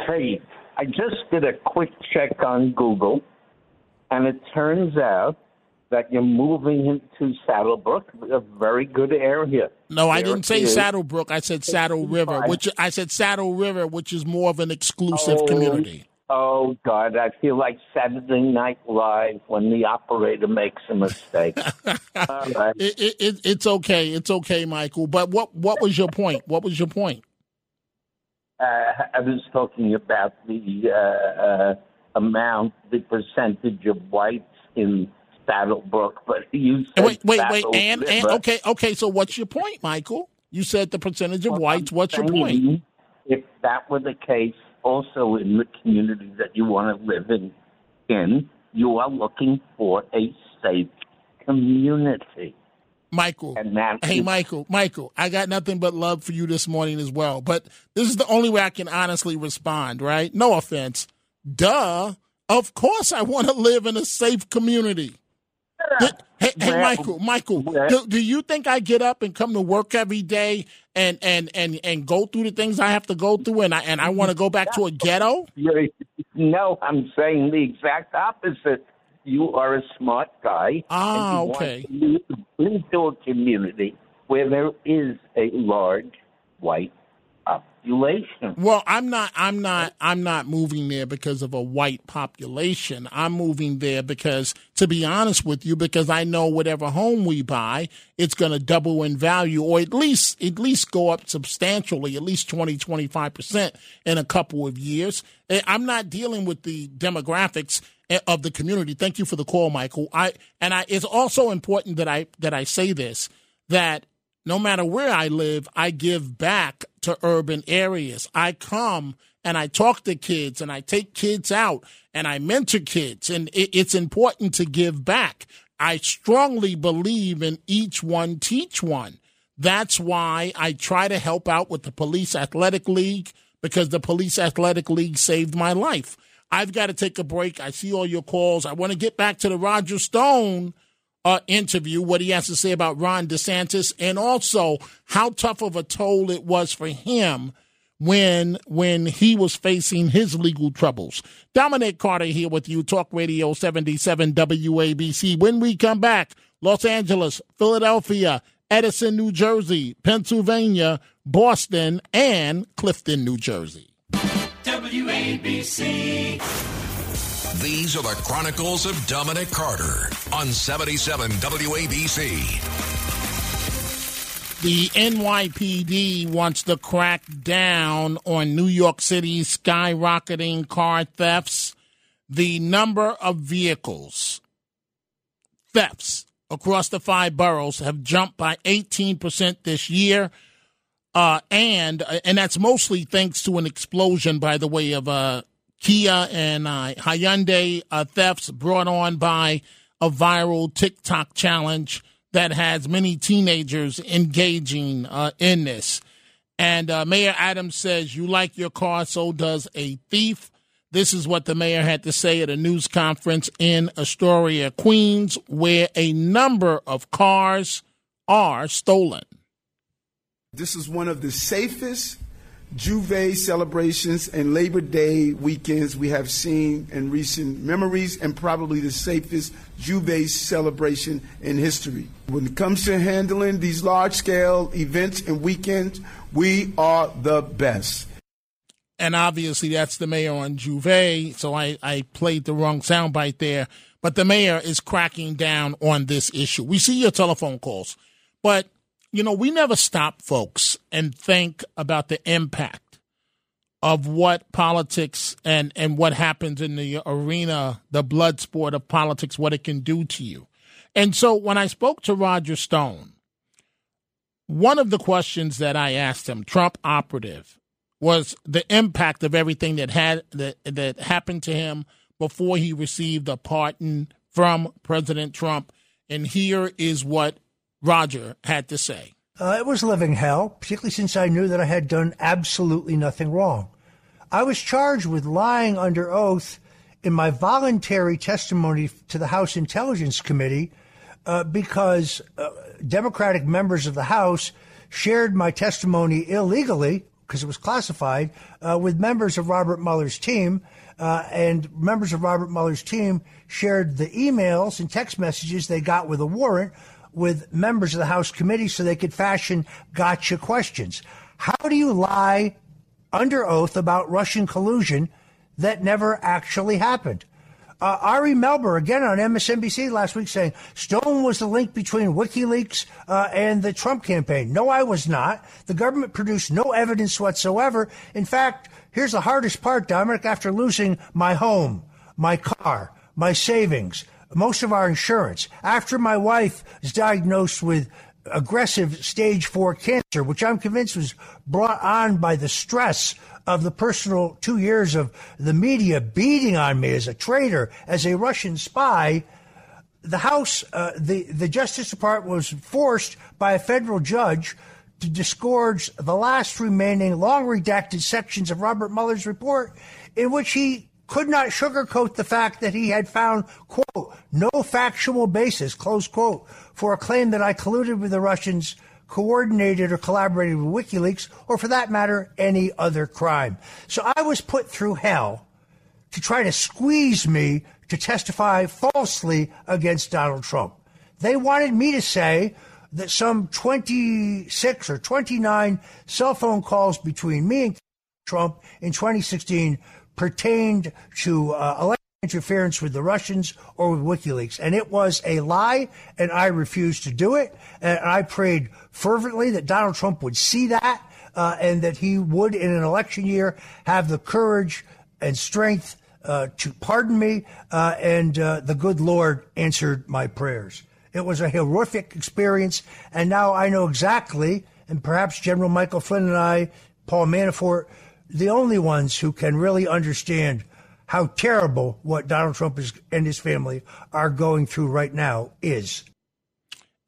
Speaker 17: Hey, I just did a quick check on Google, and it turns out that you're moving into Saddlebrook, a very good area.
Speaker 3: No, I
Speaker 17: There
Speaker 3: didn't say
Speaker 17: is-
Speaker 3: Saddlebrook. I said Saddle River, which I said Saddle River, which is more of an exclusive
Speaker 17: Oh,
Speaker 3: community.
Speaker 17: Oh God, I feel like Saturday Night Live when the operator makes a mistake. Right.
Speaker 3: It, it, it, it's okay. It's okay, Michael. But what what was your point? What was your point?
Speaker 17: Uh, I was talking about the uh, uh, amount, the percentage of whites in Saddlebrook, but you said
Speaker 3: Wait, wait, wait. And, and okay, okay. So what's your point, Michael? You said the percentage of whites. What's your point?
Speaker 17: If that were the case, also in the community that you want to live in, in you are looking for a safe community.
Speaker 3: Michael. Hey, Michael, Michael, I got nothing but love for you this morning as well. But this is the only way I can honestly respond, right? No offense. Duh. Of course I want to live in a safe community. Hey, hey Michael, Michael, do, do you think I get up and come to work every day and, and, and, and go through the things I have to go through and I and I want to go back to a ghetto?
Speaker 17: No, I'm saying the exact opposite. You are a smart guy.
Speaker 3: Ah,
Speaker 17: and you
Speaker 3: okay.
Speaker 17: Want to move into a community where there is a large white population.
Speaker 3: Well, I'm not I'm not I'm not moving there because of a white population. I'm moving there because to be honest with you because I know whatever home we buy, it's going to double in value or at least at least go up substantially, at least 20 25% in a couple of years. Eh, I'm not dealing with the demographics eh, of the community. Thank you for the call, Michael. I and I it's also important that I that I say this that no matter where I live, I give back to urban areas. I come and I talk to kids and I take kids out and I mentor kids. And it's important to give back. I strongly believe in each one, teach one. That's why I try to help out with the Police Athletic League because the Police Athletic League saved my life. I've got to take a break. I see all your calls. I want to get back to the Roger Stone uh, interview, what he has to say about Ron DeSantis, and also how tough of a toll it was for him when when he was facing his legal troubles. Dominic Carter here with you, Talk Radio 77 WABC. When we come back, Los Angeles, Philadelphia, Edison, New Jersey, Pennsylvania, Boston, and Clifton, New Jersey.
Speaker 14: WABC.
Speaker 2: These are the Chronicles of Dominic Carter on 77 WABC.
Speaker 3: The NYPD wants to crack down on New York City's skyrocketing car thefts. The number of vehicles thefts across the five boroughs have jumped by 18% this year. Uh, and and that's mostly thanks to an explosion, by the way, of uh, Kia and uh, Hyundai uh, thefts brought on by a viral TikTok challenge that has many teenagers engaging uh, in this. And uh, Mayor Adams says, You like your car, so does a thief. This is what the mayor had to say at a news conference in Astoria, Queens, where a number of cars are stolen.
Speaker 18: This is one of the safest J'ouvert celebrations and Labor Day weekends we have seen in recent memories, and probably the safest J'ouvert celebration in history. When it comes to handling these large scale events and weekends, we are the best.
Speaker 3: and obviously that's the mayor on J'ouvert. So I, I played the wrong soundbite there. But the mayor is cracking down on this issue. We see your telephone calls, but you know we never stop, folks, and think about the impact of what politics and and what happens in the arena, the blood sport of politics, what it can do to you. And so when I spoke to Roger Stone, one of the questions that I asked him, Trump operative, was the impact of everything that had that that happened to him before he received a pardon from President Trump. And here is what Roger had to say.
Speaker 6: Uh, it was living hell, particularly since I knew that I had done absolutely nothing wrong. I was charged with lying under oath in my voluntary testimony to the House Intelligence Committee uh, because uh, Democratic members of the House shared my testimony illegally because it was classified uh, with members of Robert Mueller's team. Uh, and members of Robert Mueller's team shared the emails and text messages they got with a warrant with members of the House committee so they could fashion gotcha questions. How do you lie under oath about Russian collusion that never actually happened? Uh, Ari Melber, again on MSNBC last week, saying Stone was the link between WikiLeaks uh, and the Trump campaign. No, I was not. The government produced no evidence whatsoever. In fact, here's the hardest part, Dominic, after losing my home, my car, my savings, most of our insurance, after my wife was diagnosed with aggressive stage four cancer, which I'm convinced was brought on by the stress of the personal two years of the media beating on me as a traitor, as a Russian spy. The House, uh, the, the Justice Department was forced by a federal judge to disgorge the last remaining long redacted sections of Robert Mueller's report in which he could not sugarcoat the fact that he had found, quote, no factual basis, close quote, for a claim that I colluded with the Russians, coordinated or collaborated with WikiLeaks, or for that matter, any other crime. So I was put through hell to try to squeeze me to testify falsely against Donald Trump. They wanted me to say that some 26 or 29 cell phone calls between me and Trump in 2016 pertained to uh, election interference with the Russians or with WikiLeaks. And it was a lie, and I refused to do it. And I prayed fervently that Donald Trump would see that uh, and that he would, in an election year, have the courage and strength uh, to pardon me. Uh, and uh, the good Lord answered my prayers. It was a horrific experience, and now I know exactly, and perhaps General Michael Flynn and I, Paul Manafort, the only ones who can really understand how terrible what Donald Trump is, and his family are going through right now is.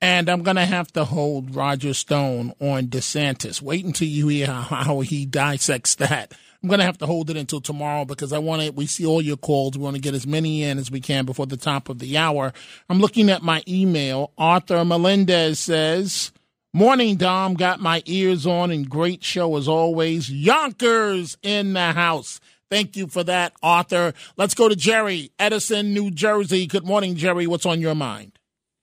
Speaker 3: And I'm going to have to hold Roger Stone on DeSantis. Wait until you hear how he dissects that. I'm going to have to hold it until tomorrow because I want to, we see all your calls. We want to get as many in as we can before the top of the hour. I'm looking at my email. Arthur Melendez says, Morning, Dom. Got my ears on and great show as always. Yonkers in the house. Thank you for that, Arthur. Let's go to Jerry, Edison, New Jersey. Good morning, Jerry. What's on your mind?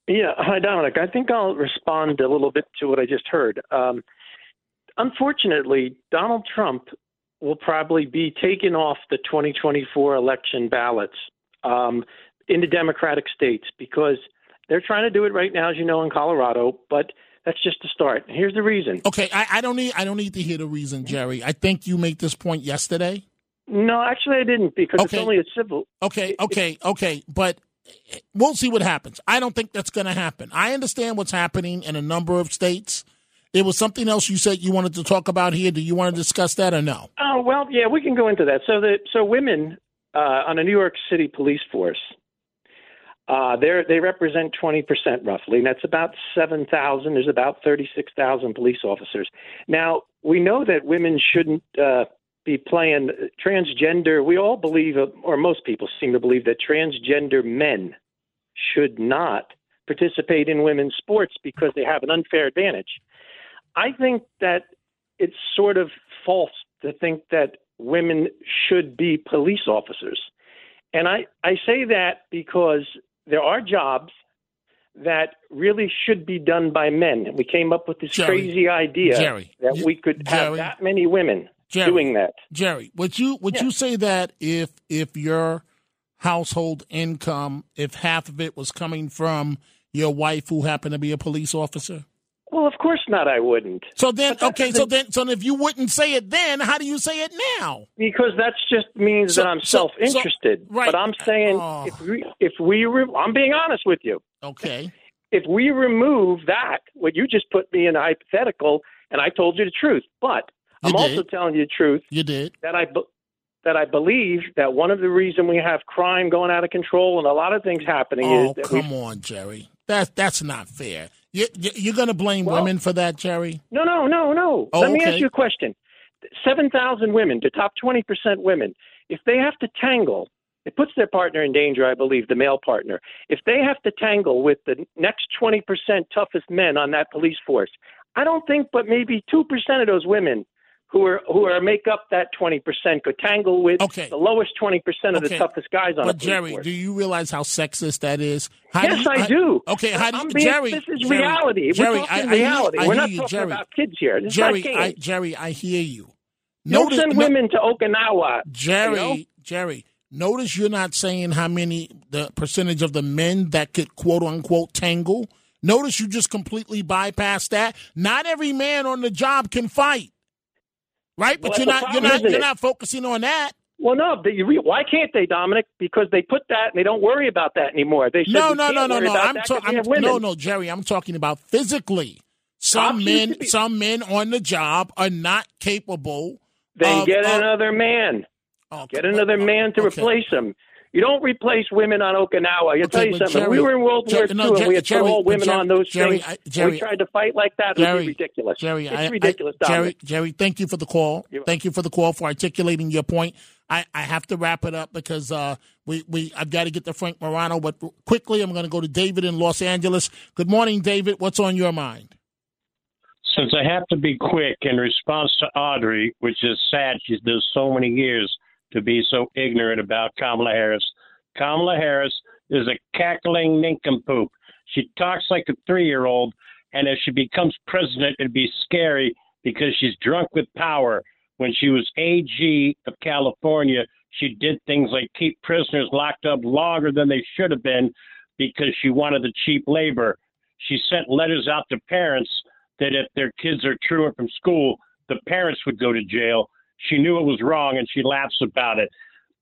Speaker 19: Yeah. Hi, Dominic. I think I'll respond a little bit to what I just heard. Um, unfortunately, Donald Trump will probably be taken off the 2024 election ballots um, in the Democratic states because they're trying to do it right now, as you know, in Colorado, but that's just a start. Here's the reason.
Speaker 3: Okay, I, I don't need I don't need to hear the reason, Jerry. I think you made this point yesterday.
Speaker 19: No, actually, I didn't because
Speaker 3: Okay.
Speaker 19: it's only a civil.
Speaker 3: Okay, okay, okay, but we'll see what happens. I don't think that's going to happen. I understand what's happening in a number of states. It was something else you said you wanted to talk about here. Do you want to discuss that or no?
Speaker 19: Oh well, yeah, we can go into that. So the so women uh, on a New York City police force, uh, they represent twenty percent roughly, and that's about seven thousand. There's about thirty six thousand police officers. Now we know that women shouldn't uh, be playing transgender. We all believe, uh, or most people seem to believe, that transgender men should not participate in women's sports because they have an unfair advantage. I think that it's sort of false to think that women should be police officers. And I, I say that because there are jobs that really should be done by men. We came up with this
Speaker 3: Jerry,
Speaker 19: crazy idea
Speaker 3: Jerry,
Speaker 19: that we could have that many women
Speaker 3: Jerry,
Speaker 19: doing that.
Speaker 3: Jerry, would you would you say that if if your household income, if half of it was coming from your wife who happened to be a police officer?
Speaker 19: Well, of course not. I wouldn't.
Speaker 3: So then, okay,
Speaker 19: the-
Speaker 3: so then, so if you wouldn't say it then, how do you say it now?
Speaker 19: Because that just means
Speaker 3: So-
Speaker 19: that I'm
Speaker 3: so-
Speaker 19: self-interested.
Speaker 3: so- right.
Speaker 19: But I'm saying
Speaker 3: Oh.
Speaker 19: if we, if we, re- I'm being honest with you.
Speaker 3: Okay.
Speaker 19: if we remove that, what you just put me in a hypothetical, and I told you the truth, but I'm
Speaker 3: You
Speaker 19: also telling you the truth.
Speaker 3: You did
Speaker 19: that I be- that I believe that one of the reason we have crime going out of control and a lot of things happening
Speaker 3: Oh,
Speaker 19: is that we
Speaker 3: come on, Jerry. That's that's not fair. You, you're going to blame women for that, Jerry?
Speaker 19: No, no, no, no.
Speaker 3: Oh,
Speaker 19: Let me ask you a question. 7,000 women, the top 20% women, if they have to tangle, it puts their partner in danger, I believe, the male partner. If they have to tangle with the next 20% toughest men on that police force, I don't think but maybe 2% of those women who are who are make up that 20% could tangle with the lowest 20% of the toughest guys on
Speaker 3: But
Speaker 19: a
Speaker 3: Jerry,
Speaker 19: force.
Speaker 3: do you realize how sexist that is?
Speaker 19: Yes,
Speaker 3: you-
Speaker 19: I do.
Speaker 3: Okay, how do
Speaker 19: I'm
Speaker 3: you,
Speaker 19: being-
Speaker 3: Jerry?
Speaker 19: this is
Speaker 3: Jerry,
Speaker 19: reality. We're talking
Speaker 3: I, I hear-
Speaker 19: reality.
Speaker 3: I
Speaker 19: We're not
Speaker 3: you,
Speaker 19: talking
Speaker 3: Jerry.
Speaker 19: about kids here. This is
Speaker 3: Jerry, I. Jerry, I hear you.
Speaker 19: You don't
Speaker 3: Notice-
Speaker 19: send women to Okinawa.
Speaker 3: Jerry,
Speaker 19: you know?
Speaker 3: Jerry, notice you're not saying how many the percentage of the men that could quote unquote tangle. Notice you just completely bypass that. Not every man on the job can fight, right? But
Speaker 19: Well,
Speaker 3: you're not
Speaker 19: the
Speaker 3: you're not you're
Speaker 19: it?
Speaker 3: not focusing on that.
Speaker 19: Well, no. But you re- why can't they, Dominic? Because they put that and they don't worry about that anymore. They said
Speaker 3: No, no, no, no, no. I'm
Speaker 19: that 'cause we
Speaker 3: talking. No, no, Jerry. I'm talking about physically. Some
Speaker 19: Cops
Speaker 3: men,
Speaker 19: be-
Speaker 3: some men on the job are not capable.
Speaker 19: Then
Speaker 3: of-
Speaker 19: get
Speaker 3: of-
Speaker 19: another man. get another man to replace them. You don't replace women on Okinawa. You tell
Speaker 3: Okay,
Speaker 19: you something.
Speaker 3: Jerry-
Speaker 19: we were in World War
Speaker 3: Jer-
Speaker 19: II
Speaker 3: no,
Speaker 19: and we had
Speaker 3: Jerry,
Speaker 19: put all women
Speaker 3: Jerry-
Speaker 19: on those
Speaker 3: Jerry,
Speaker 19: things.
Speaker 3: I-
Speaker 19: and
Speaker 3: Jerry-
Speaker 19: we tried to fight like that. It would be ridiculous.
Speaker 3: Jerry,
Speaker 19: it's
Speaker 3: I,
Speaker 19: ridiculous,
Speaker 3: I, Jerry, Jerry, thank you for the call. Thank you for the call for articulating your point. I, I have to wrap it up because uh, we, we I've got to get to Frank Morano. But quickly, I'm going to go to David in Los Angeles. Good morning, David. What's on your mind?
Speaker 20: Since I have to be quick in response to Audrey, which is sad, she's done so many years to be so ignorant about Kamala Harris. Kamala Harris is a cackling nincompoop. She talks like a three year old, and if she becomes president, it'd be scary because she's drunk with power. When she was AG of California, she did things like keep prisoners locked up longer than they should have been because she wanted the cheap labor. She sent letters out to parents that if their kids are truant from school, the parents would go to jail. She knew it was wrong and she laughs about it.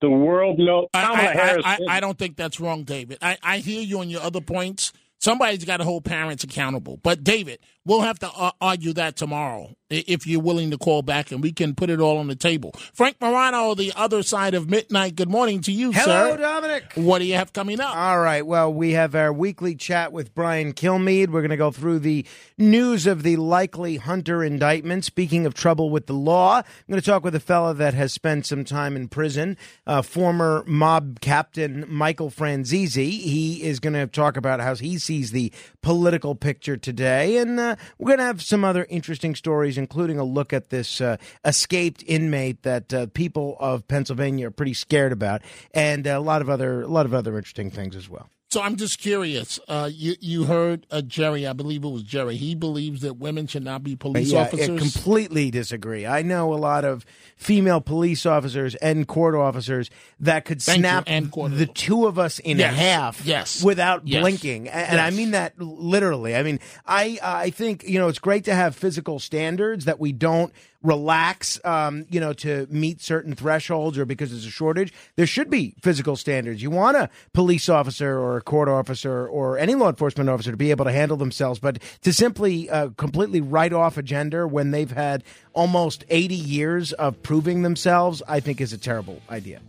Speaker 20: The world knows Kamala
Speaker 3: I,
Speaker 20: Harris.
Speaker 3: I, I, I don't think that's wrong, David. I, I hear you on your other points. Somebody's got to hold parents accountable. But David, we'll have to uh, argue that tomorrow if you're willing to call back, and we can put it all on the table. Frank Morano, the other side of midnight. Good morning to you,
Speaker 21: Hello,
Speaker 3: sir.
Speaker 21: Hello, Dominic.
Speaker 3: What do you have coming up?
Speaker 21: All right. Well, we have our weekly chat with Brian Kilmeade. We're going to go through the news of the likely Hunter indictment. Speaking of trouble with the law, I'm going to talk with a fellow that has spent some time in prison, uh, former mob captain Michael Franzese. He is going to talk about how he sees the political picture today. And uh, we're going to have some other interesting stories, including a look at this uh, escaped inmate that uh, people of Pennsylvania are pretty scared about, and a lot of other a lot of other interesting things as well.
Speaker 3: So I'm just curious. Uh, you you heard uh, Jerry? I believe it was Jerry. He believes that women should not be police
Speaker 21: yeah, I
Speaker 3: officers.
Speaker 21: completely disagree. I know a lot of female police officers and court officers that could
Speaker 3: Thank
Speaker 21: snap the two of us in
Speaker 3: Yes,
Speaker 21: half
Speaker 3: yes,
Speaker 21: without
Speaker 3: yes,
Speaker 21: blinking. And I mean that literally. I mean, I I think, you know, it's great to have physical standards that we don't relax um, you know, to meet certain thresholds or because there's a shortage. There should be physical standards. You want a police officer or a court officer or any law enforcement officer to be able to handle themselves, but to simply uh, completely write off a gender when they've had almost 80 years of proving themselves, I think is a terrible idea.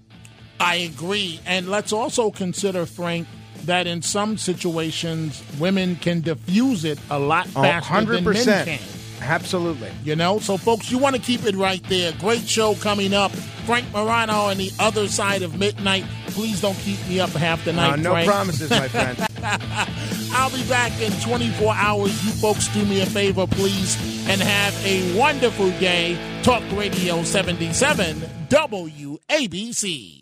Speaker 3: I agree. And let's also consider, Frank, that in some situations, women can diffuse it a lot faster than men
Speaker 21: 100%.
Speaker 3: can.
Speaker 21: Absolutely.
Speaker 3: You know, so folks, you want to keep it right there. Great show coming up. Frank Morano on the other side of midnight. Please don't keep me up half the night.
Speaker 21: Uh, no
Speaker 3: Frank.
Speaker 21: promises, my friend.
Speaker 3: I'll be back in 24 hours. You folks do me a favor, please, and have a wonderful day. Talk Radio 77 WABC.